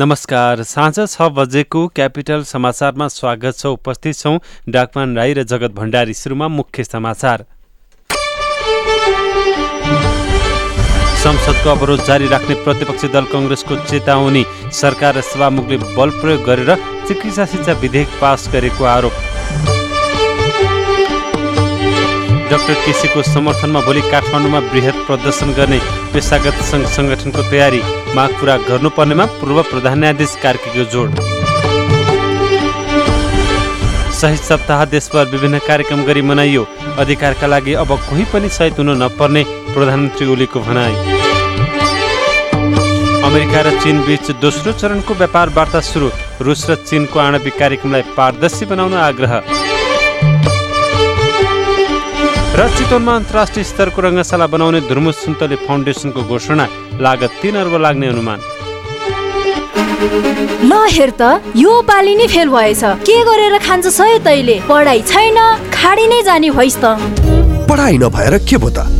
नमस्कार। साँझ छ बजेको क्यापिटल समाचारमा स्वागत छ। उपस्थित छौँ डाकमान राई र जगत भण्डारी। सुरुमा मुख्य समाचार। संसदको अवरोध जारी राख्ने प्रतिपक्षी दल कङ्ग्रेसको चेतावनी। सरकार र सभामुखले बल प्रयोग गरेर चिकित्सा शिक्षा विधेयक पास गरेको आरोप। डाक्टर केसीको समर्थनमा भोलि काठमाडौँमा वृहत प्रदर्शन गर्ने पेसागत सङ्घ सङ्गठनको तयारी। माग पुरा गर्नुपर्नेमा पूर्व प्रधान न्यायाधीश कार्कीको जोड। शहीद सप्ताह देशभर विभिन्न कार्यक्रम गरी मनाइयो। अधिकारका लागि अब कोही पनि सहित हुन नपर्ने प्रधानमन्त्री ओलीको भनाई। अमेरिका र चीन बीच दोस्रो चरणको व्यापार वार्ता सुरु। रुस र चीनको आणविक कार्यक्रमलाई पारदर्शी बनाउन आग्रह। र चितवनमा अन्तर्राष्ट्रिय स्तरको रङ्गशाला बनाउने धुर्मु सुन्तले फाउन्डेसनको घोषणा लागत तिन अर्ब लाग्ने अनुमान। ल हेर त यो पालि नै फेल भएछ। के गरेर खान्छ सय तैले? पढाइ छैन खाडी नै जाने भइस त। पढाइ नभएर के भो त?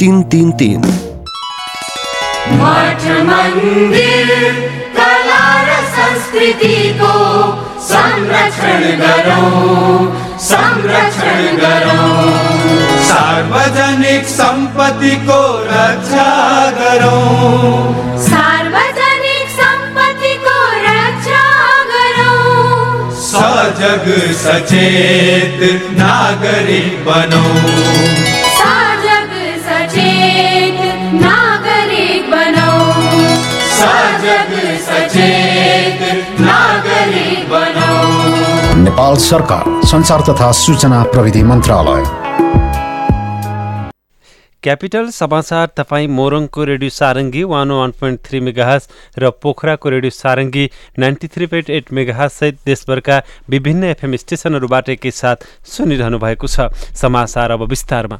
तिन तिन तिन मठ मन्दिर कला र संस्कृतिको संरक्षण गरौँ संरक्षण गरौँ सार्वजनिक सम्पत्तिको रक्षा गरौँ सार्वजनिक सम्पत्तिको रक्षा गरौँ सजग सचेत नागरिक बनौँ सजग सचेत नागरिक बनौँ सजग सचेत नागरिक बनौँ नेपाल सरकार संचार तथा सूचना प्रविधि मन्त्रालय। क्यापिटल समाचार तपाईँ मोरङको radio Sarangi one one point three megahertz र पोखराको radio Sarangi ninety three point eight मेगाहससहित देशभरका विभिन्न एफएम स्टेसनहरूबाट एकैसाथ सुनिरहनु भएको छ। समाचार अब विस्तारमा।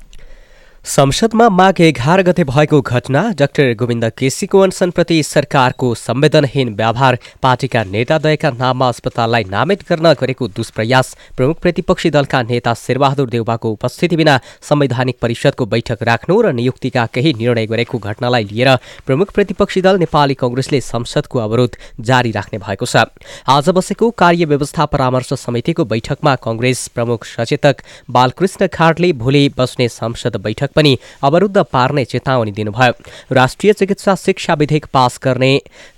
संसदमा माघ एघार गते भएको घटना डाक्टर गोविन्द केसीको अनसनप्रति सरकारको संवेदनहीन व्यवहार पार्टीका नेतादयका नाममा अस्पताललाई नामित गर्न गरेको दुष्प्रयास प्रमुख प्रतिपक्षी दलका नेता शेरबहादुर देउबाको उपस्थिति बिना संवैधानिक परिषदको बैठक राख्नु र नियुक्तिका केही निर्णय गरेको घटनालाई लिएर प्रमुख प्रतिपक्षी दल नेपाली कङ्ग्रेसले संसदको अवरोध जारी राख्ने भएको छ। आज बसेको कार्य व्यवस्था परामर्श समितिको बैठकमा कङ्ग्रेस प्रमुख सचेतक बालकृष्ण खाडले भोलि बस्ने संसद बैठक पनि अवरुद्ध पार्ने चेतावनी दिनुभयो। राष्ट्रिय चिकित्सा शिक्षा विधेयक पास गर्ने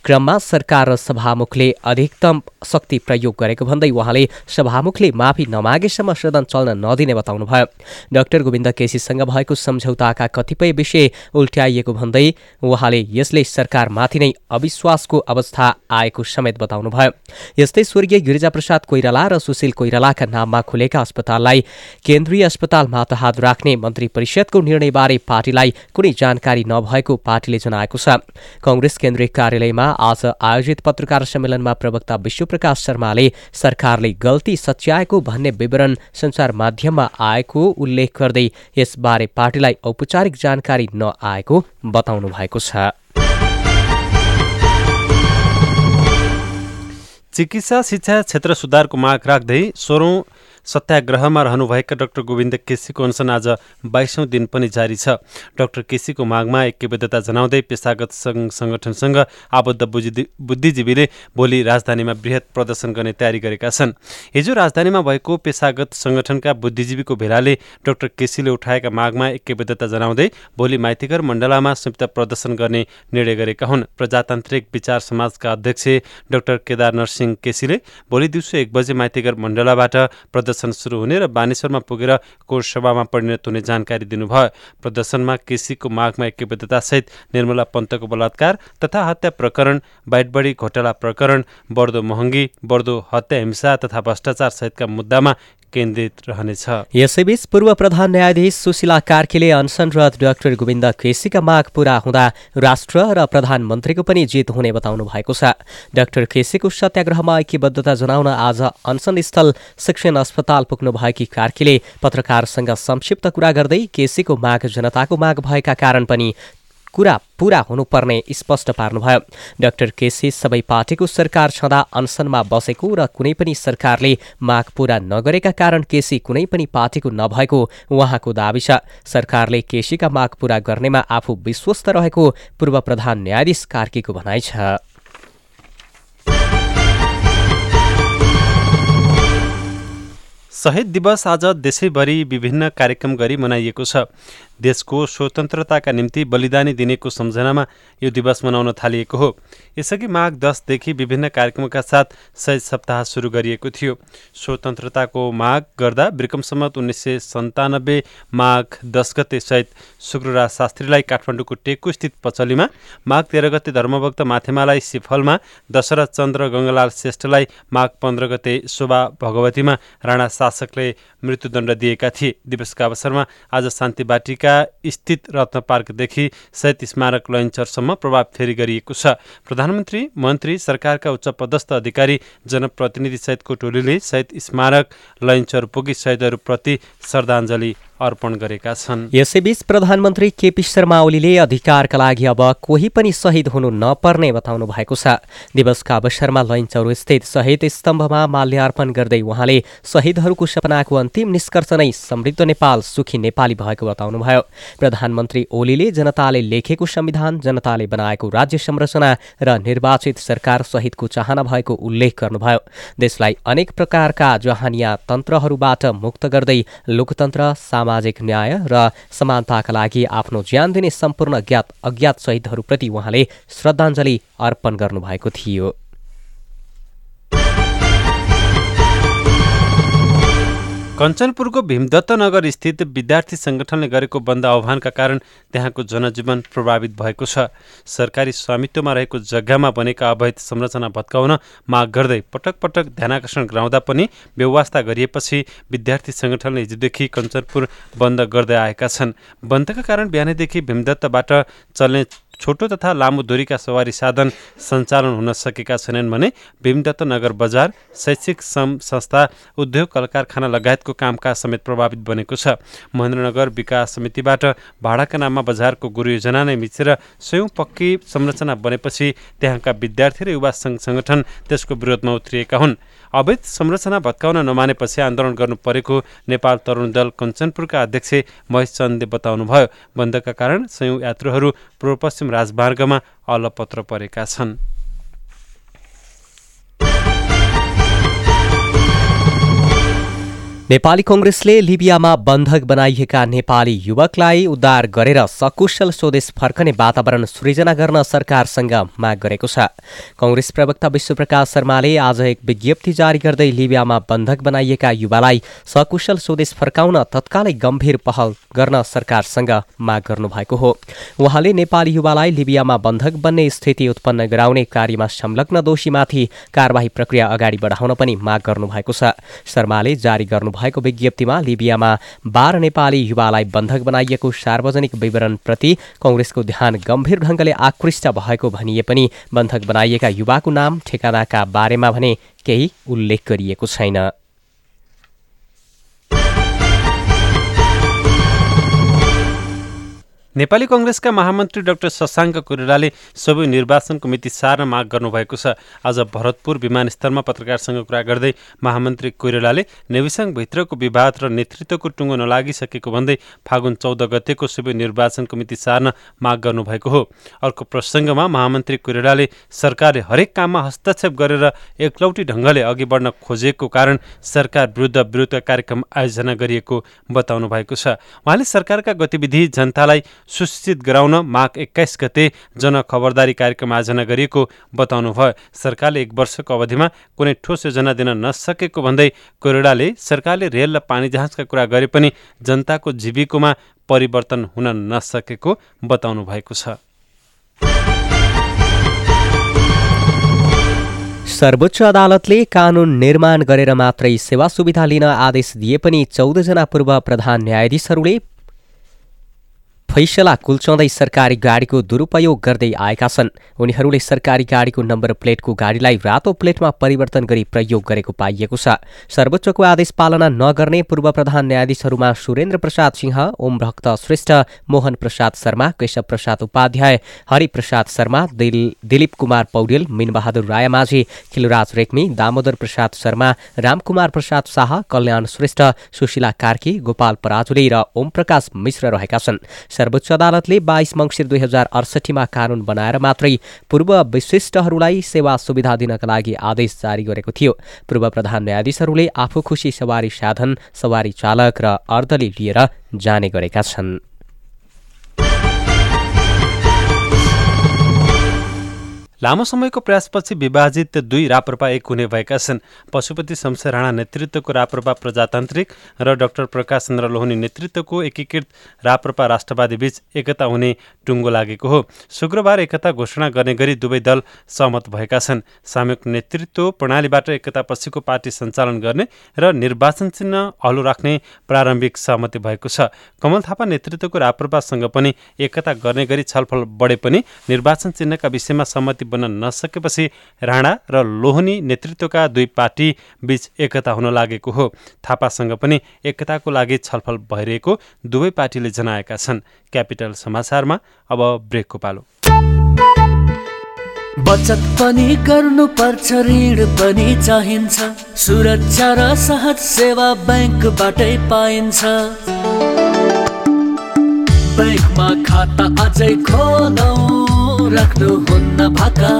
क्रममा सरकार र सभामुखले अधिकतम शक्ति प्रयोग गरेको भन्दै उहाँले सभामुखले माफी नमागेसम्म सदन चल्न नदिने बताउनुभयो। डाक्टर गोविन्द केसीसँग भएको सम्झौताका कतिपय विषय उल्ट्याइएको भन्दै उहाँले यसले सरकारमाथि नै अविश्वासको अवस्था आएको समेत बताउनुभयो। यस्तै स्वर्गीय गिरिजाप्रसाद कोइराला र सुशील कोइरालाका नाममा खुलेका अस्पताललाई केन्द्रीय अस्पताल मातहात राख्ने मन्त्री परिषदको निर्णयबारे पार्टीलाई कुनै जानकारी नभएको पार्टीले जनाएको छ। कङ्ग्रेस केन्द्रीय कार्यालयमा आज आयोजित पत्रकार सम्मेलनमा प्रवक्ता विश्वप्रकाश शर्माले सरकारले गल्ती सच्याएको भन्ने विवरण सञ्चार माध्यममा आएको उल्लेख गर्दै यसबारे पार्टीलाई औपचारिक जानकारी नआएको बताउनु भएको छ। चिकित्सा शिक्षा क्षेत्र सुधारको माग राख्दै सोह्रौँ सत्याग्रहमा रहनुभएका डाक्टर गोविन्द केसीको अनसन आज बाइसौँ दिन पनि जारी छ। डाक्टर केसीको मागमा ऐक्यबद्धता जनाउँदै पेसागत सङ्घ सङ्गठनसँग आबद्ध बुद्धिजीवीले भोलि राजधानीमा वृहत प्रदर्शन गर्ने तयारी गरेका छन्। हिजो राजधानीमा भएको पेसागत सङ्गठनका बुद्धिजीवीको भेलाले डाक्टर केसीले उठाएका मागमा ऐक्यबद्धता जनाउँदै भोलि माइतीघर मण्डलामा संयुक्त प्रदर्शन गर्ने निर्णय गरेका हुन्। प्रजातान्त्रिक विचार समाजका अध्यक्ष डाक्टर केदार नरसिंह केसीले भोलि दिउँसो एक बजे माइतीघर मण्डलाबाट प्रदर्शन प्रदर्शन सुरु हुने र बानेश्वरमा पुगेर कोर सभामा परिणत हुने जानकारी दिनुभयो। प्रदर्शनमा केसीको मागमा ऐक्यबद्धतासहित निर्मला पन्तको बलात्कार तथा हत्या प्रकरण बाइटबडी घोटाला प्रकरण बढ्दो महँगी बढ्दो हत्या हिंसा तथा भ्रष्टाचार सहितका मुद्दामा केन्द्रित रहनेछ। यसैबीच पूर्व प्रधान न्यायाधीश सुशीला कार्कीले अनसनरत डाक्टर गोविन्द केसीका माग पूरा हुँदा राष्ट्र र प्रधानमन्त्रीको पनि जित हुने बताउनु भएको छ। डाक्टर केसीको सत्याग्रहमा ऐक्यबद्धता जनाउन आज अनसनस्थल शिक्षण अस्पताल पुग्नुभएकी कार्कीले पत्रकारसँग संक्षिप्त कुरा गर्दै केसीको माग जनताको माग भएका कारण पनि कुरा पूरा हुनुपर्ने स्पष्ट पार्नुभयो। डाक्टर केसी सबै पार्टीको सरकार छँदा अनसनमा बसेको र कुनै पनि सरकारले माग पूरा नगरेका कारण केसी कुनै पनि पार्टीको नभएको उहाँको दावी छ। सरकारले केसीका माग पूरा गर्नेमा आफू विश्वस्त रहेको पूर्व प्रधान न्यायाधीश कार्कीको भनाइ छ। शहीद दिवस आज देशैभरि विभिन्न कार्यक्रम गरी मनाइएको छ। देशको स्वतन्त्रताका निम्ति बलिदानी दिनेको सम्झनामा यो दिवस मनाउन थालिएको हो। यसअघि माघ दसदेखि विभिन्न कार्यक्रमका साथ शहीद सप्ताह सुरु गरिएको थियो। स्वतन्त्रताको माग गर्दा ब्रिकम सम्मत उन्नाइस सय सन्तानब्बे माघ दस गते शहीद शुक्रराज शास्त्रीलाई काठमाडौँको टेकु स्थित पचलीमा माघ तेह्र गते धर्मभक्त माथेमालाई सिफलमा दशरथ चन्द्र गङ्गलाल श्रेष्ठलाई माघ पन्ध्र गते शोभा भगवतीमा राणा शासकले मृत्युदण्ड दिएका थिए। दिवसका अवसरमा आज शान्ति बाटिका स्थित रत्न पार्कदेखि शहीद स्मारक लैन्चरसम्म प्रभाव फेरि गरिएको छ। प्रधानमन्त्री मन्त्री सरकारका उच्च पदस्थ अधिकारी जनप्रतिनिधि सहितको टोलीले शहीद स्मारक लैन्चर पुगी शहीदहरूप्रति श्रद्धाञ्जली अर्पण गरेका छन्। यसैबीच प्रधानमन्त्री केपी शर्मा ओलीले अधिकारका लागि अब कोही पनि शहीद हुनु नपर्ने बताउनु भएको छ। दिवसका अवसरमा लैनचौर स्थित शहीद स्तम्भमा माल्यार्पण गर्दै उहाँले शहीदहरूको सपनाको अन्तिम निष्कर्ष नै समृद्ध नेपाल सुखी नेपाली भएको बताउनुभयो। प्रधानमन्त्री ओलीले जनताले लेखेको संविधान जनताले बनाएको राज्य संरचना र निर्वाचित सरकार सहितको चाहना भएको उल्लेख गर्नुभयो। देशलाई अनेक प्रकारका जहानिया तन्त्रहरूबाट मुक्त गर्दै लोकतन्त्र सामाजिक न्याय र समानताका लागि आफ्नो ज्यान दिने सम्पूर्ण ज्ञात अज्ञात शहीदहरूप्रति उहाँले श्रद्धाञ्जली अर्पण गर्नुभएको थियो। कञ्चनपुरको भीमदत्त नगर स्थित विद्यार्थी सङ्गठनले गरेको बन्द आह्वानका कारण त्यहाँको जनजीवन प्रभावित भएको छ। सरकारी स्वामित्वमा रहेको जग्गामा बनेका अवैध संरचना भत्काउन माग गर्दै पटक पटक ध्यानाकर्षण गराउँदा पनि व्यवस्था गरिएपछि विद्यार्थी सङ्गठनले हिजोदेखि कञ्चनपुर बन्द गर्दै आएका छन्। बन्दका कारण बिहानैदेखि भीमदत्तबाट चल्ने छोटो तथा लामो दूरीका सवारी साधन सञ्चालन हुन सकेका छैनन् भने भीमदत्त नगर बजार शैक्षिक संस्था उद्योग कल कारखाना लगायतको कामकाज समेत प्रभावित बनेको छ। महेन्द्रनगर विकास समितिबाट भाडाका नाममा बजारको गुरु योजना नै मिचेर स्वयं पक्की संरचना बनेपछि त्यहाँका विद्यार्थी र युवा सङ्घ सङ्गठन त्यसको विरोधमा उत्रिएका हुन्। अवैध संरचना भत्काउन नमानेपछि आन्दोलन गर्नु परेको नेपाल तरुण दल कञ्चनपुरका अध्यक्ष महेश चन्दले बताउनुभयो बन्दका कारण सयौँ यात्रुहरू पूर्व पश्चिम राजमार्गमा अलपत्र परेका छन्। नेपाली कङ्ग्रेसले लिबियामा बन्धक बनाइएका नेपाली युवकलाई उद्धार गरेर सकुशल स्वदेश फर्कने वातावरण सृजना गर्न सरकारसँग माग गरेको छ। कङ्ग्रेस प्रवक्ता विश्वप्रकाश शर्माले आज एक विज्ञप्ति जारी गर्दै लिबियामा बन्धक बनाइएका युवालाई सकुशल स्वदेश फर्काउन तत्कालै गम्भीर पहल गर्न सरकारसँग माग गर्नुभएको हो। उहाँले नेपाली युवालाई लिबियामा बन्धक बन्ने स्थिति उत्पन्न गराउने कार्यमा संलग्न दोषीमाथि कारवाही प्रक्रिया अगाडि बढाउन पनि माग गर्नुभएको छ। शर्माले जारी गर्नु भएको विज्ञप्तिमा लिबियामा बाह्र नेपाली युवालाई बन्धक बनाइएको सार्वजनिक विवरणप्रति कङ्ग्रेसको ध्यान गम्भीर ढङ्गले आकृष्ट भएको भनिए पनि बन्धक बनाइएका युवाको नाम ठेगानाका बारेमा भने केही उल्लेख गरिएको छैन। नेपाली कङ्ग्रेसका महामन्त्री डाक्टर शशाङ्क कोइरालाले सबै निर्वाचनको मिति सार्न माग गर्नुभएको छ। आज भरतपुर विमानस्थलमा पत्रकारसँग कुरा गर्दै महामन्त्री कोइरालाले नेविसाङभित्रको विवाद र नेतृत्वको टुङ्गो नलागिसकेको भन्दै फागुन चौध गतेको सबै निर्वाचनको मिति सार्न माग गर्नुभएको हो। अर्को प्रसङ्गमा महामन्त्री कोइरालाले सरकारले हरेक काममा हस्तक्षेप गरेर एकलौटी ढङ्गले अघि बढ्न खोजेको कारण सरकार विरुद्ध विरोधका कार्यक्रम आयोजना गरिएको बताउनु भएको छ। उहाँले सरकारका गतिविधि जनतालाई सुसूचित गराउन माघ एक्काइस गते जनखबरदारी कार्यक्रम आयोजना गरिएको बताउनुभयो। सरकारले एक वर्षको अवधिमा कुनै ठोस योजना दिन नसकेको भन्दै कोइरालाले सरकारले रेल र पानी जहाजका कुरा गरे पनि जनताको जीविकोमा परिवर्तन हुन नसकेको बताउनु भएको छ। सर्वोच्च अदालतले कानुन निर्माण गरेर मात्रै सेवा सुविधा लिन आदेश दिए पनि चौधजना पूर्व प्रधान न्यायाधीशहरूले फैसला कुल्चाउँदै सरकारी गाडीको दुरुपयोग गर्दै आएका छन्। उनीहरूले सरकारी गाडीको नम्बर प्लेटको गाडीलाई रातो प्लेटमा परिवर्तन गरी प्रयोग गरेको पाइएको छ। सर्वोच्चको आदेश पालना नगर्ने पूर्व प्रधान न्यायाधीशहरूमा सुरेन्द्र प्रसाद सिंह ओम भक्त श्रेष्ठ मोहन प्रसाद शर्मा केशव प्रसाद उपाध्याय हरिप्रसाद शर्मा दिल दिलीप कुमार पौडेल मिनबहादुर रायमाझी खिलराज रेग्मी दामोदर प्रसाद शर्मा रामकुमार प्रसाद शाह कल्याण श्रेष्ठ सुशीला कार्की गोपाल पराजुली र ओम प्रकाश मिश्र रहेका छन्। सर्वोच्च अदालतले बाइस मङ्सिर दुई हजार अडसठीमा कानून बनाएर मात्रै पूर्व विशिष्टहरूलाई सेवा सुविधा दिनका लागि आदेश जारी गरेको थियो। पूर्व प्रधान न्यायाधीशहरूले आफू खुसी सवारी साधन सवारी चालक र अर्दली लिएर जाने गरेका छन्। लामो समयको प्रयासपछि विभाजित दुई राप्रपा एक हुने भएका छन्। पशुपति शमशेर राणा नेतृत्वको राप्रपा प्रजातान्त्रिक र डाक्टर प्रकाश चन्द्र लोहनी नेतृत्वको एकीकृत राप्रपा राष्ट्रवादी बीच एकता हुने टुङ्गो लागेको हो। शुक्रबार एकता घोषणा गर्ने गरी दुवै दल सहमत भएका छन्। सामूहिक नेतृत्व प्रणालीबाट एकतापछिको पार्टी सञ्चालन गर्ने र निर्वाचन चिन्ह हलो राख्ने प्रारम्भिक सहमति भएको छ। कमल थापा नेतृत्वको राप्रपासँग पनि एकता गर्ने गरी छलफल बढे पनि निर्वाचन चिन्हका विषयमा सहमति बन्न नसकेपछि राणा र लोहनी नेतृत्वका दुई पार्टी बीच एकता हुन लागेको हो। थापासँग पनि एकताको लागि छलफल भइरहेको दुवै पार्टीले जनाएका छन्। क्यापिटल समाचारमा अब ब्रेकको पालो बचत पनि गर्नु पर्छ ऋण पनि चाहिन्छ। सुरक्षा र सहज सेवा ब्याङ्कबाटै पाइन्छ। ब्याङ्कमा खाता अझै खोलौ। राख्नुहुन्न भाका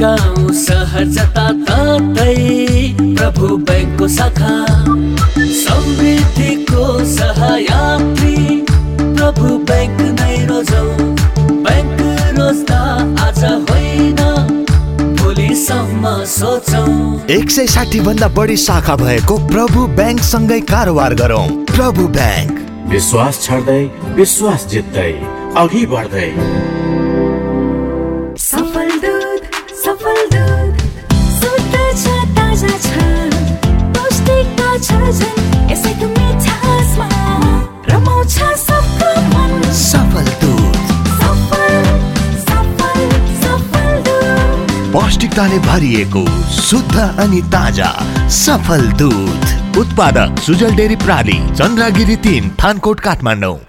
गाउँ सहर जताततै प्रभु ब्याङ्कको शाखा समृद्धिको सहायात्री प्रभु ब्याङ्क नै रोजौ। ब्याङ्क रोज्दा आज होइन एक सय साठी भन्दा बढी शाखा भएको प्रभु ब्याङ्कसँगै कारोबार गरौँ। प्रभु ब्याङ्क। विश्वास छाड्दै विश्वास जित्दै अघि बढ्दै। दुध पौष्टिकताले भरिएको शुद्ध अनि ताजा सफल दुध। उत्पादक सुजल डेरी प्राली चन्द्रगिरी तिन थानकोट काठमाडौँ।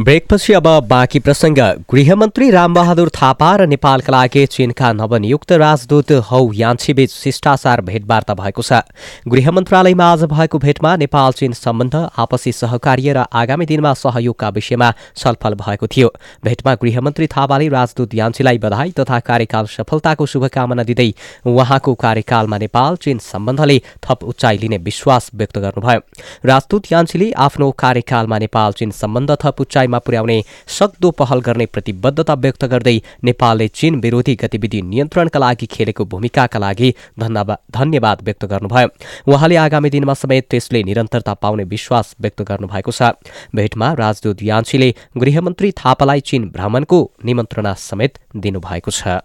ब्रेकपछि अब बाँकी प्रसङ्ग। गृहमन्त्री रामबहादुर थापा र नेपालका लागि चीनका नवनियुक्त राजदूत हौ यान्छीबीच शिष्टाचार भेटवार्ता भएको छ। गृह मन्त्रालयमा आज भएको भेटमा नेपाल चीन सम्बन्ध आपसी सहकार्य र आगामी दिनमा सहयोगका विषयमा छलफल भएको थियो। भेटमा गृहमन्त्री थापाले राजदूत यान्छीलाई बधाई तथा कार्यकाल सफलताको शुभकामना दिँदै उहाँको कार्यकालमा नेपाल चीन सम्बन्धले थप उचाइ लिने विश्वास व्यक्त गर्नुभयो। राजदूत यान्छीले आफ्नो कार्यकालमा नेपाल चीन सम्बन्ध थप उचाइ मा पुर्याउने सक्दो पहल गर्ने प्रतिबद्धता व्यक्त गर्दै नेपालले चीन विरोधी गतिविधि नियन्त्रणका लागि खेलेको भूमिकाका लागि धन्यवाद व्यक्त गर्नुभयो। उहाँले आगामी दिनमा समेत त्यसले निरन्तरता पाउने विश्वास व्यक्त गर्नुभएको छ। भेटमा राजदूत यान्छीले गृहमन्त्री थापालाई चीन भ्रमणको निमन्त्रणा समेत दिनुभएको छ।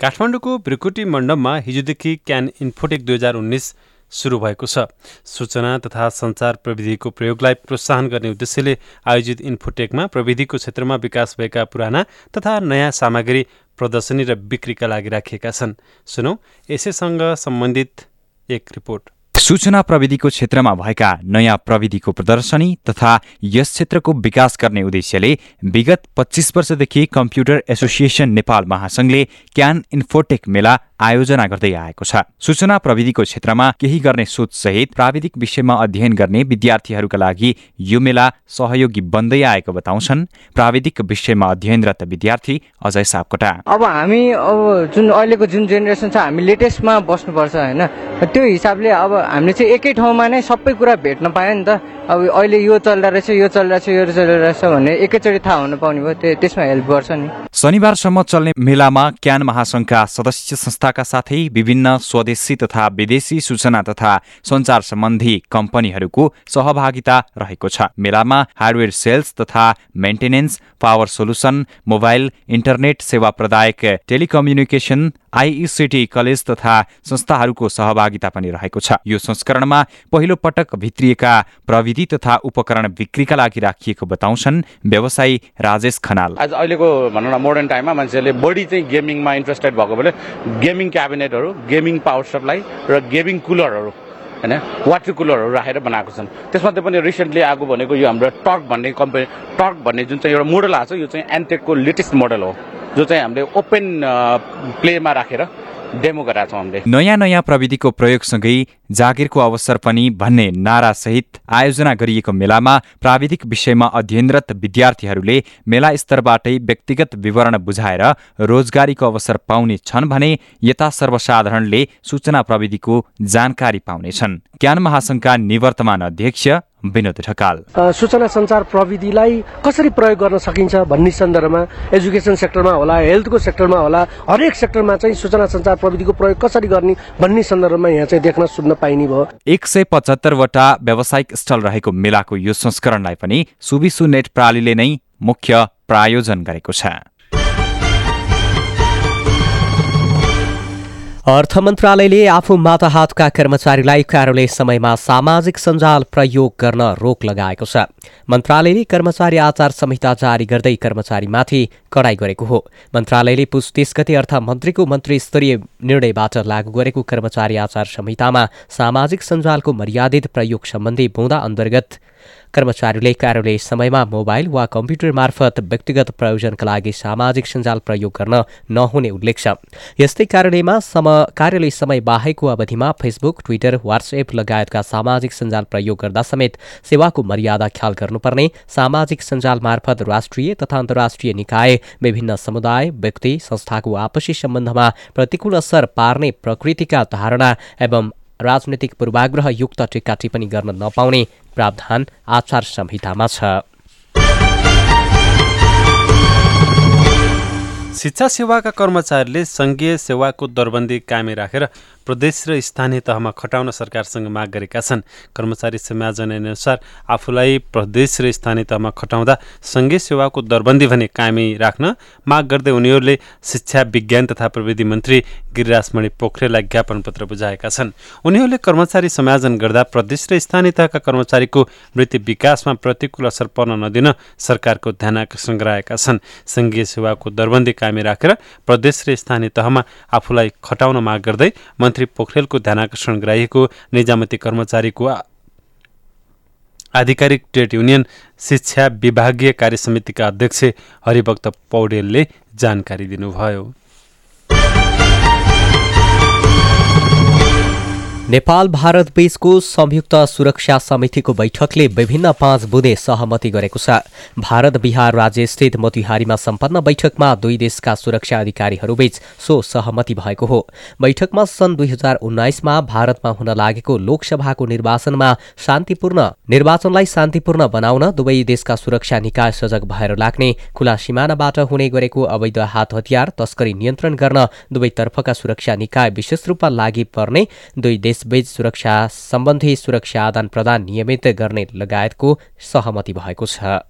काठमाडौँको ब्रिकुटी मण्डपमा हिजोदेखि क्यान इन्फोटेक दुई हजार उन्नाइस सुरु भएको छ। सूचना तथा सञ्चार प्रविधिको प्रयोगलाई प्रोत्साहन गर्ने उद्देश्यले आयोजित इन्फोटेकमा प्रविधिको क्षेत्रमा विकास भएका पुराना तथा नयाँ सामग्री प्रदर्शनी र बिक्रीका लागि राखिएका छन्। सुनौ यसैसँग सम्बन्धित एक रिपोर्ट। सूचना प्रविधिको क्षेत्रमा भएका नयाँ प्रविधिको प्रदर्शनी तथा यस क्षेत्रको विकास गर्ने उद्देश्यले विगत पच्चिस वर्षदेखि कम्प्युटर एसोसिएसन नेपाल महासंघले क्यान इन्फोटेक मेला आयोजना गर्दै आएको छ। सूचना प्रविधिको क्षेत्रमा केही गर्ने सोचसहित प्राविधिक विषयमा अध्ययन गर्ने विद्यार्थीहरूका लागि यो मेला सहयोगी बन्दै आएको बताउँछन्। प्राविधिक विषयमा अध्ययनरत विद्यार्थी अजय सापकोटा। अब हामी अब जुन अहिलेको जुन जेनेरेसन छ हामी लेटेस्टमा बस्नुपर्छ होइन? त्यो हिसाबले अब हामीले चाहिँ एकै ठाउँमा नै सबै कुरा भेट्न पायो नि त। अब अहिले यो चल्दो रहेछ यो चल्दो रहेछ यो चल्दो रहेछ भन्ने एकैचोटि थाहा हुनु पाउने भयो त्यो त्यसमा हेल्प गर्छ नि। शनिबारसम्म चल्ने मेलामा क्यान महासङ्घका सदस्य संस्थाका साथै विभिन्न स्वदेशी तथा विदेशी सूचना तथा सञ्चार सम्बन्धी कम्पनीहरूको सहभागिता रहेको छ। मेलामा हार्डवेयर सेल्स तथा maintenance power solution mobile internet सेवा प्रदायक टेलिकम्युनिकेसन आइइसिटी कलेज तथा संस्थाहरूको सहभागिता पनि रहेको छ। यो संस्करणमा पहिलो पटक भित्रिएका प्रविधि तथा उपकरण बिक्रीका लागि राखिएको बताउँछन् व्यवसायी राजेश खनाल। आज अहिलेको भनौँ न मोडर्न टाइममा मान्छेहरूले बढी चाहिँ गेमिङमा इन्ट्रेस्टेड भएको गेमिङ क्याबिनेटहरू गेमिङ पावर सप्लाई र गेमिङ कुलरहरू होइन? वाटर कुलरहरू राखेर बनाएको छन्। त्यसमध्ये पनि रिसेन्टली आएको भनेको यो हाम्रो टर्क भन्ने कम्पनी टर्क भन्ने जुन चाहिँ एउटा मोडल आएको छ यो चाहिँ एन्टेकको लेटेस्ट मोडल हो। जो चाहिँ हामीले ओपन प्लेमा राखेर डेमो गराएको छौँ हामीले। नयाँ नयाँ प्रविधिको प्रयोगसँगै जागिरको अवसर पनि भन्ने नारासहित आयोजना गरिएको मेलामा प्राविधिक विषयमा अध्ययनरत विद्यार्थीहरूले मेला स्तरबाटै व्यक्तिगत विवरण बुझाएर रोजगारीको अवसर पाउने छन् भने यता सर्वसाधारणले सूचना प्रविधिको जानकारी पाउनेछन्। ज्ञान महासङ्घका निवर्तमान अध्यक्ष विनोद ढकाल। सूचना सञ्चार प्रविधिलाई कसरी प्रयोग गर्न सकिन्छ भन्ने सन्दर्भमा एजुकेसन सेक्टरमा होला हेल्थको सेक्टरमा होला हरेक सेक्टरमा चाहिँ सूचना सञ्चार प्रविधिको प्रयोग कसरी गर्ने भन्ने सन्दर्भमा यहाँ चाहिँ देख्न सुन्न पाइने भयो। एक सय पचहत्तरवटा व्यावसायिक स्थल रहेको मेलाको यो संस्करणलाई पनि सुविसु नेट प्रणालीले नै मुख्य प्रायोजन गरेको छ। अर्थ मन्त्रालयले आफू माताहातका कर्मचारीलाई कार्यालय समयमा सामाजिक सञ्जाल प्रयोग गर्न रोक लगाएको छ। मन्त्रालयले कर्मचारी आचार संहिता जारी गर्दै कर्मचारीमाथि कडाई गरेको हो। मन्त्रालयले पुस तीस गते अर्थ मन्त्रीको मन्त्री स्तरीय निर्णयबाट लागू गरेको कर्मचारी आचार संहितामा सामाजिक सञ्जालको मर्यादित प्रयोग सम्बन्धी बुँदा अन्तर्गत कर्मचारीले कार्यालय समयमा मोबाइल वा कम्प्युटर मार्फत व्यक्तिगत प्रयोजनका लागि सामाजिक सञ्जाल प्रयोग गर्न नहुने उल्लेख छ। यस्तै कार्यालयमा सम कार्यालय समय बाहेकको अवधिमा फेसबुक ट्विटर वाट्सएप लगायतका सामाजिक सञ्जाल प्रयोग गर्दा समेत सेवाको मर्यादा ख्याल गर्नुपर्ने सामाजिक सञ्जाल मार्फत राष्ट्रिय तथा अन्तर्राष्ट्रिय निकाय विभिन्न समुदाय व्यक्ति संस्थाको आपसी सम्बन्धमा प्रतिकूल असर पार्ने प्रकृतिका धारणा एवं राजनैतिक पूर्वाग्रहयुक्त टिक्का टिप्पणी गर्न नपाउने प्रावधान आचार संहितामा छ। शिक्षा सेवाका कर्मचारीले सङ्घीय सेवाको दरबन्दी कायमै राखेर प्रदेश र स्थानीय तहमा खटाउन सरकारसँग माग गरेका छन्। कर्मचारी समाज अनुसार आफूलाई प्रदेश र स्थानीय तहमा खटाउँदा सङ्घीय सेवाको दरबन्दी भने कायमै राख्न माग गर्दै उनीहरूले शिक्षा विज्ञान तथा प्रविधि मन्त्री गिरिराजमणि पोखरेललाई ज्ञापन पत्र बुझाएका छन्। उनीहरूले कर्मचारी समायोजन गर्दा प्रदेश र स्थानीय तहका कर्मचारीको वृत्ति विकासमा प्रतिकूल असर पर्न नदिन सरकारको ध्यान आकर्षण गराएका छन्। सङ्घीय सेवाको दरबन्दी कायमै राखेर प्रदेश र स्थानीय तहमा आफूलाई खटाउन माग गर्दै मन्त्री पोखरेलको ध्यानकर्षण गराइएको निजामती कर्मचारीको आधिकारिक ट्रेड युनियन शिक्षा विभागीय कार्य समितिका अध्यक्ष हरिभक्त पौडेलले जानकारी दिनुभयो। नेपाल भारत बीचको संयुक्त सुरक्षा समितिको बैठकले विभिन्न पाँच बुँदे सहमति गरेको छ। भारत बिहार राज्य स्थित मोतिहारीमा सम्पन्न बैठकमा दुई देशका सुरक्षा अधिकारीहरूबीच सो सहमति भएको हो। बैठकमा सन् दुई हजार उन्नाइसमा भारतमा हुन लागेको लोकसभाको निर्वाचनमा शान्तिपूर्ण निर्वाचनलाई शान्तिपूर्ण बनाउन दुवै देशका सुरक्षा निकाय सजग भएर लाग्ने खुला सिमानाबाट हुने गरेको अवैध हात हतियार तस्करी नियन्त्रण गर्न दुवैतर्फका सुरक्षा निकाय विशेष रूपमा लागि पर्ने दुई देशबीच सुरक्षा सम्बन्धी सुरक्षा आदान प्रदान नियमित गर्ने लगायतको सहमति भएको छ।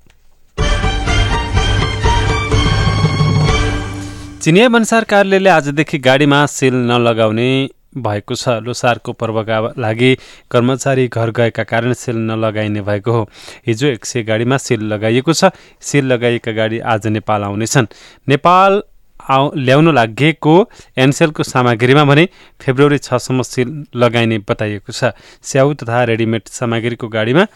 चिनिया भन्सार कार्यालयले आजदेखि गाडीमा सिल नलगाउने भएको छ। लोसारको पर्वका लागि कर्मचारी घर गएका कारण सेल नलगाइने भएको हो। हिजो एक सय गाडीमा सिल लगाइएको छ। सिल लगाइएका गाडी आज नेपाल आउनेछन्। नेपाल आउ ल्याउन लागेको एनसेलको सामग्रीमा भने फेब्रुअरी छसम्म सिल लगाइने बताइएको छ। स्याउ तथा रेडिमेड सामग्रीको गाडीमा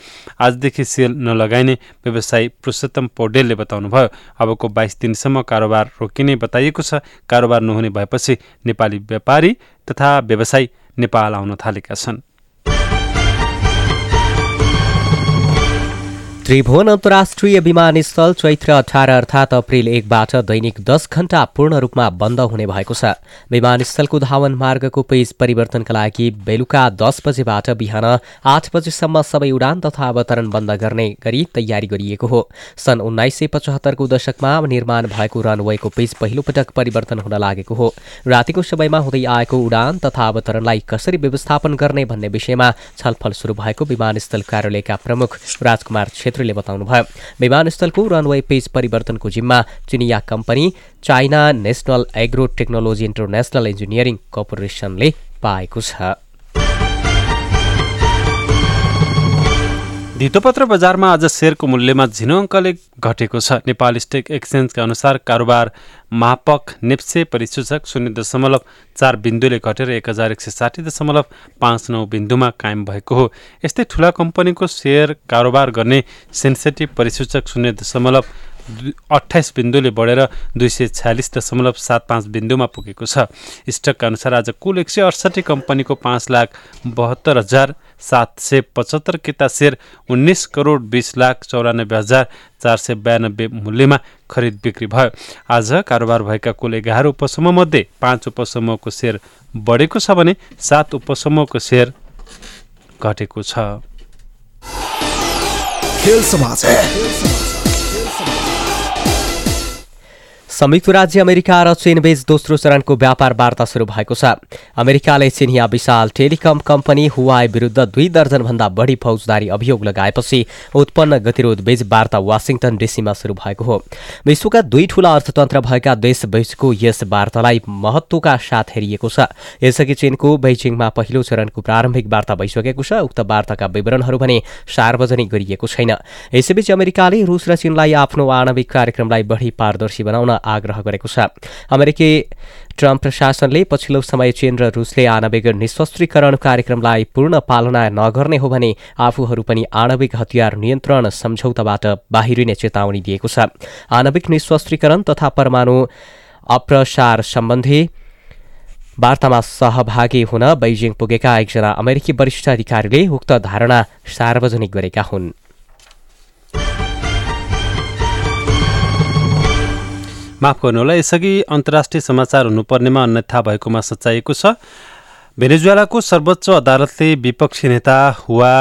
आजदेखि सेल नलगाइने व्यवसायी पुरुषोत्तम पौडेलले बताउनुभयो। अबको बाइस दिनसम्म कारोबार रोकिने बताइएको छ। कारोबार नहुने भएपछि नेपाली व्यापारी तथा व्यवसायी नेपाल आउन थालेका छन्। त्रिभुवन अन्तर्राष्ट्रिय विमानस्थल चैत्र अठार अर्थात् अप्रेल एकबाट दैनिक दस घण्टा पूर्ण रूपमा बन्द हुने भएको छ। विमानस्थलको धावन मार्गको पेज परिवर्तनका लागि बेलुका दस बजेबाट बिहान आठ बजेसम्म सबै उडान तथा अवतरण बन्द गर्ने गरी तयारी गरिएको हो। सन् उन्नाइस सय पचहत्तरको दशकमा निर्माण भएको रनवेको पेज पहिलोपटक परिवर्तन हुन लागेको हो। रातिको समयमा हुँदै आएको उडान तथा अवतरणलाई कसरी व्यवस्थापन गर्ने भन्ने विषयमा छलफल शुरू भएको विमानस्थल कार्यालयका प्रमुख राजकुमार छेत्रीले बताउनुभयो विमानस्थलको रनवे पेज परिवर्तनको जिम्मा चिनिया company China national agro technology international engineering कर्पोरेसनले पाएको छ। धितोपत्र बजारमा आज सेयरको मूल्यमा झिनो अङ्कले घटेको छ। नेपाल स्टेक एक्सचेन्जका अनुसार कारोबार मापक नेप्से परिसूचक शून्य दशमलव चार बिन्दुले घटेर एक हजार एक सय साठी दशमलव पाँच नौ बिन्दुमा कायम भएको हो। यस्तै ठुला कम्पनीको सेयर कारोबार गर्ने सेन्सेटिभ परिसूचक शून्य दशमलव अठाइस बिन्दुले बढेर दुई सय छ्यालिस दशमलव सात पाँच बिन्दुमा पुगेको छ। स्टकका अनुसार आज कुल एक सय अडसठी कम्पनीको पाँच लाख बहत्तर हजार सात सय पचहत्तर किता सेयर उन्नाइस करोड बिस लाख चौरानब्बे हजार चार सय बयानब्बे मूल्यमा खरिद बिक्री भयो। आज कारोबार भएका कुल एघार उपसमूहमध्ये पाँच उपसमूहको सेयर बढेको छ भने सात उपसमूहको सेयर घटेको छ। संयुक्त राज्य अमेरिका र चीनबीच दोस्रो चरणको व्यापार वार्ता सुरु भएको छ। अमेरिकाले चिनिया विशाल टेलिकम कम्पनी हुवाई विरुद्ध दुई दर्जनभन्दा बढी फौजदारी अभियोग लगाएपछि उत्पन्न गतिरोध बीच वार्ता वासिङटन डिसीमा सुरु भएको हो। विश्वका दुई ठूला अर्थतन्त्र भएका देशबीचको यस वार्तालाई महत्वका साथ हेरिएको छ। यसअघि चीनको बेजिङमा पहिलो चरणको प्रारम्भिक वार्ता भइसकेको छ। उक्त वार्ताका विवरणहरू भने सार्वजनिक गरिएको छैन। यसैबीच अमेरिकाले रुस र चीनलाई आफ्नो आणविक कार्यक्रमलाई बढी पारदर्शी बनाउन आग्रह गरेको छ। अमेरिकी ट्रम्प प्रशासनले पछिल्लो समय चीन र रुसले आणविक निशस्त्रीकरण कार्यक्रमलाई पूर्ण पालना नगर्ने हो भने आफूहरू पनि आणविक हतियार नियन्त्रण सम्झौताबाट बाहिरिने चेतावनी दिएको छ। आणविक निशस्त्रीकरण तथा परमाणु अप्रसार सम्बन्धी वार्तामा सहभागी हुन बैजिङ पुगेका एकजना अमेरिकी वरिष्ठ अधिकारीले उक्त धारणा सार्वजनिक गरेका हुन्। माफ गर्नुहोला यसअघि अन्तर्राष्ट्रिय समाचार हुनुपर्नेमा अन्यथा भएकोमा सच्याइएको छ। भेनेजुएलाको सर्वोच्च अदालतले विपक्षी नेता हुवा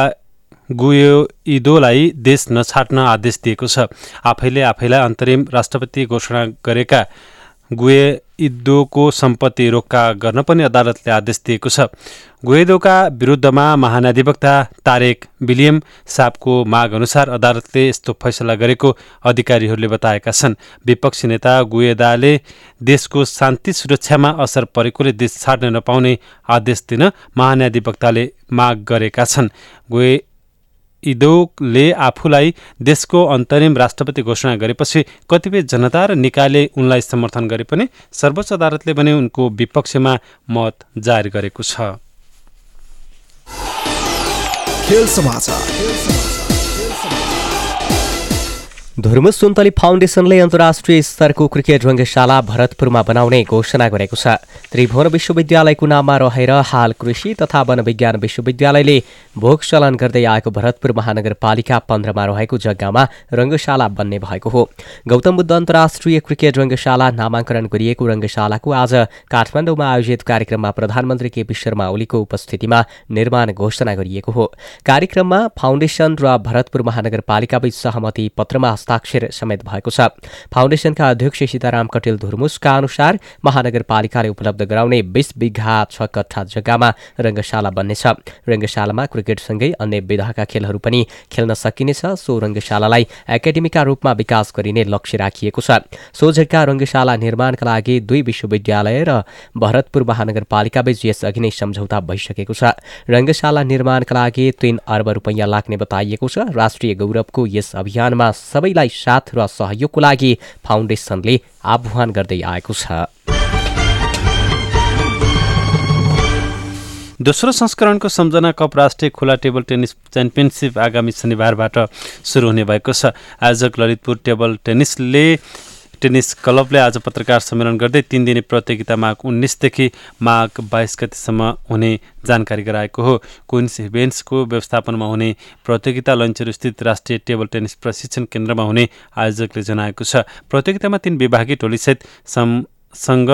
गुयोइदोलाई देश नछाड्न आदेश दिएको छ। आफैले आफैलाई अन्तरिम राष्ट्रपति घोषणा गरेका गुएइदोको सम्पत्ति रोक्का गर्न पनि अदालतले आदेश दिएको छ। गुएदोका विरुद्धमा महाधिवक्ता तारेक विलियम सापको माग अनुसार अदालतले यस्तो फैसला गरेको अधिकारीहरूले बताएका छन्। विपक्षी नेता गुएदाले देशको शान्ति सुरक्षामा असर परेकोले देश छाड्न नपाउने आदेश दिन महान्याधिवक्ताले माग गरेका छन्। गुए इदोले आफूलाई देशको अन्तरिम राष्ट्रपति घोषणा गरेपछि कतिपय जनता र निकायले उनलाई समर्थन गरे पनि सर्वोच्च अदालतले भने उनको विपक्षमा मत जारी गरेको छ। धुर्म सुन्तली फाउन्डेसनले अन्तर्राष्ट्रिय स्तरको क्रिकेट रङ्गशाला भरतपुरमा बनाउने घोषणा गरेको छ। त्रिभुवन विश्वविद्यालयको नाममा रहेर हाल कृषि तथा वन विज्ञान विश्वविद्यालयले भोग चलन गर्दै आएको भरतपुर महानगरपालिका पन्ध्रमा रहेको जग्गामा रङ्गशाला बन्ने भएको हो। गौतम बुद्ध अन्तर्राष्ट्रिय क्रिकेट रङ्गशाला नामाङ्करण गरिएको रङ्गशालाको आज काठमाडौँमा आयोजित कार्यक्रममा प्रधानमन्त्री केपी शर्मा ओलीको उपस्थितिमा निर्माण घोषणा गरिएको हो। कार्यक्रममा फाउन्डेसन र भरतपुर महानगरपालिकाबीच सहमति पत्रमा हस्ताक्षर समेत भएको छ। फाउन्डेसनका अध्यक्ष सीताराम कटेल धुर्मुसका अनुसार महानगरपालिकाले उपलब्ध गराउने बीस बिघा छ कट्ठा जग्गामा रङ्गशाला बन्नेछ। रङ्गशालामा क्रिकेटसँगै अन्य विधाका खेलहरू पनि खेल्न सकिनेछ। सो रङ्गशालालाई एकाडेमीका रूपमा विकास गरिने लक्ष्य राखिएको छ। सो जग्गा रङ्गशाला निर्माणका लागि दुई विश्वविद्यालय र भरतपुर महानगरपालिकाबीच यसअघि नै सम्झौता भइसकेको छ। रङ्गशाला निर्माणका लागि तीन अर्ब रुपियाँ लाग्ने बताइएको छ। राष्ट्रिय गौरवको यस अभियानमा सबैलाई साथ र सहयोगको लागि फाउन्डेसनले आह्वान गर्दै आएको छ। दोस्रो संस्करणको सम्झना कप राष्ट्रिय खुला टेबल टेनिस च्याम्पियनसिप आगामी शनिबारबाट सुरु हुने भएको छ। आयोजक ललितपुर टेबल टेनिसले टेनिस क्लबले आज पत्रकार सम्मेलन गर्दै तीन दिने प्रतियोगिता माघ उन्नाइसदेखि माघ बाइस गतिसम्म हुने जानकारी गराएको हो। क्विन्स इभेन्ट्सको व्यवस्थापनमा हुने प्रतियोगिता लन्चर स्थित राष्ट्रिय टेबल टेनिस प्रशिक्षण केन्द्रमा हुने आयोजकले जनाएको छ। प्रतियोगितामा तीन विभागीय टोलीसहित सँग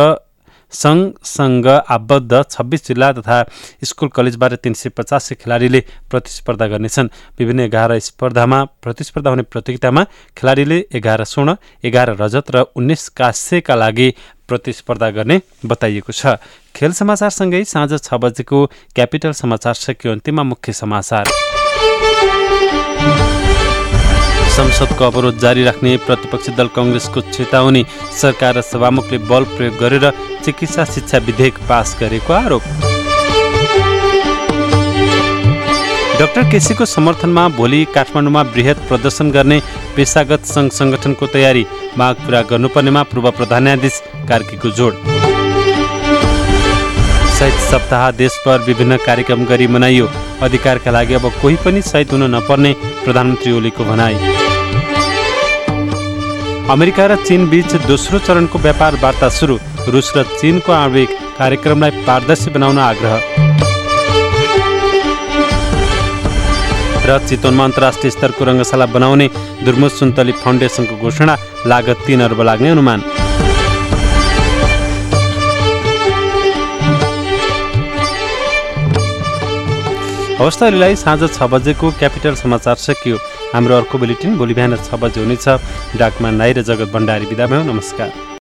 सङ्घसँग आबद्ध छब्बिस जिल्ला तथा स्कुल कलेजबाट तिन सय पचासी खेलाडीले प्रतिस्पर्धा गर्नेछन्। विभिन्न एघार स्पर्धामा प्रतिस्पर्धा हुने प्रतियोगितामा खेलाडीले एघार स्वर्ण एघार रजत र उन्नाइस काँस्यका लागि प्रतिस्पर्धा गर्ने बताइएको छ। खेल समाचारसँगै साँझ छ बजेको क्यापिटल समाचार सकियो अन्तिममा मुख्य समाचार? संसदको अवरोध जारी राख्ने प्रतिपक्षी दल कङ्ग्रेसको चेतावनी सरकार र सभामुखले बल प्रयोग गरेर चिकित्सा शिक्षा विधेयक पास गरेको आरोप। डाक्टर केसीको समर्थनमा भोलि काठमाडौँमा वृहत प्रदर्शन गर्ने पेसागत सङ्घ सङ्गठनको तयारी माग पुरा गर्नुपर्नेमा पूर्व प्रधान न्यायाधीश कार्कीको जोड। शहीद सप्ताह देशभर विभिन्न कार्यक्रम गरी मनाइयो। अधिकारका लागि अब कोही पनि शहीद हुन नपर्ने प्रधानमन्त्री ओलीको भनाई। अमेरिका र चीन बीच दोस्रो चरणको व्यापार वार्ता सुरु। रुस र चीनको आणविक कार्यक्रमलाई पारदर्शी बनाउन आग्रह। र चितवनमा अन्तर्राष्ट्रिय स्तरको रङ्गशाला बनाउने दुर्मुद सुन्तली फाउन्डेसनको घोषणा लागत तीन अर्ब लाग्ने अनुमान। हवस् साँझ छ बजेको क्यापिटल समाचार सकियो। हाम्रो अर्को बुलेटिन भोलि बिहान छ बजे हुनेछ। डाकमा नाइ र जगत भण्डारी बिदा भयो। नमस्कार।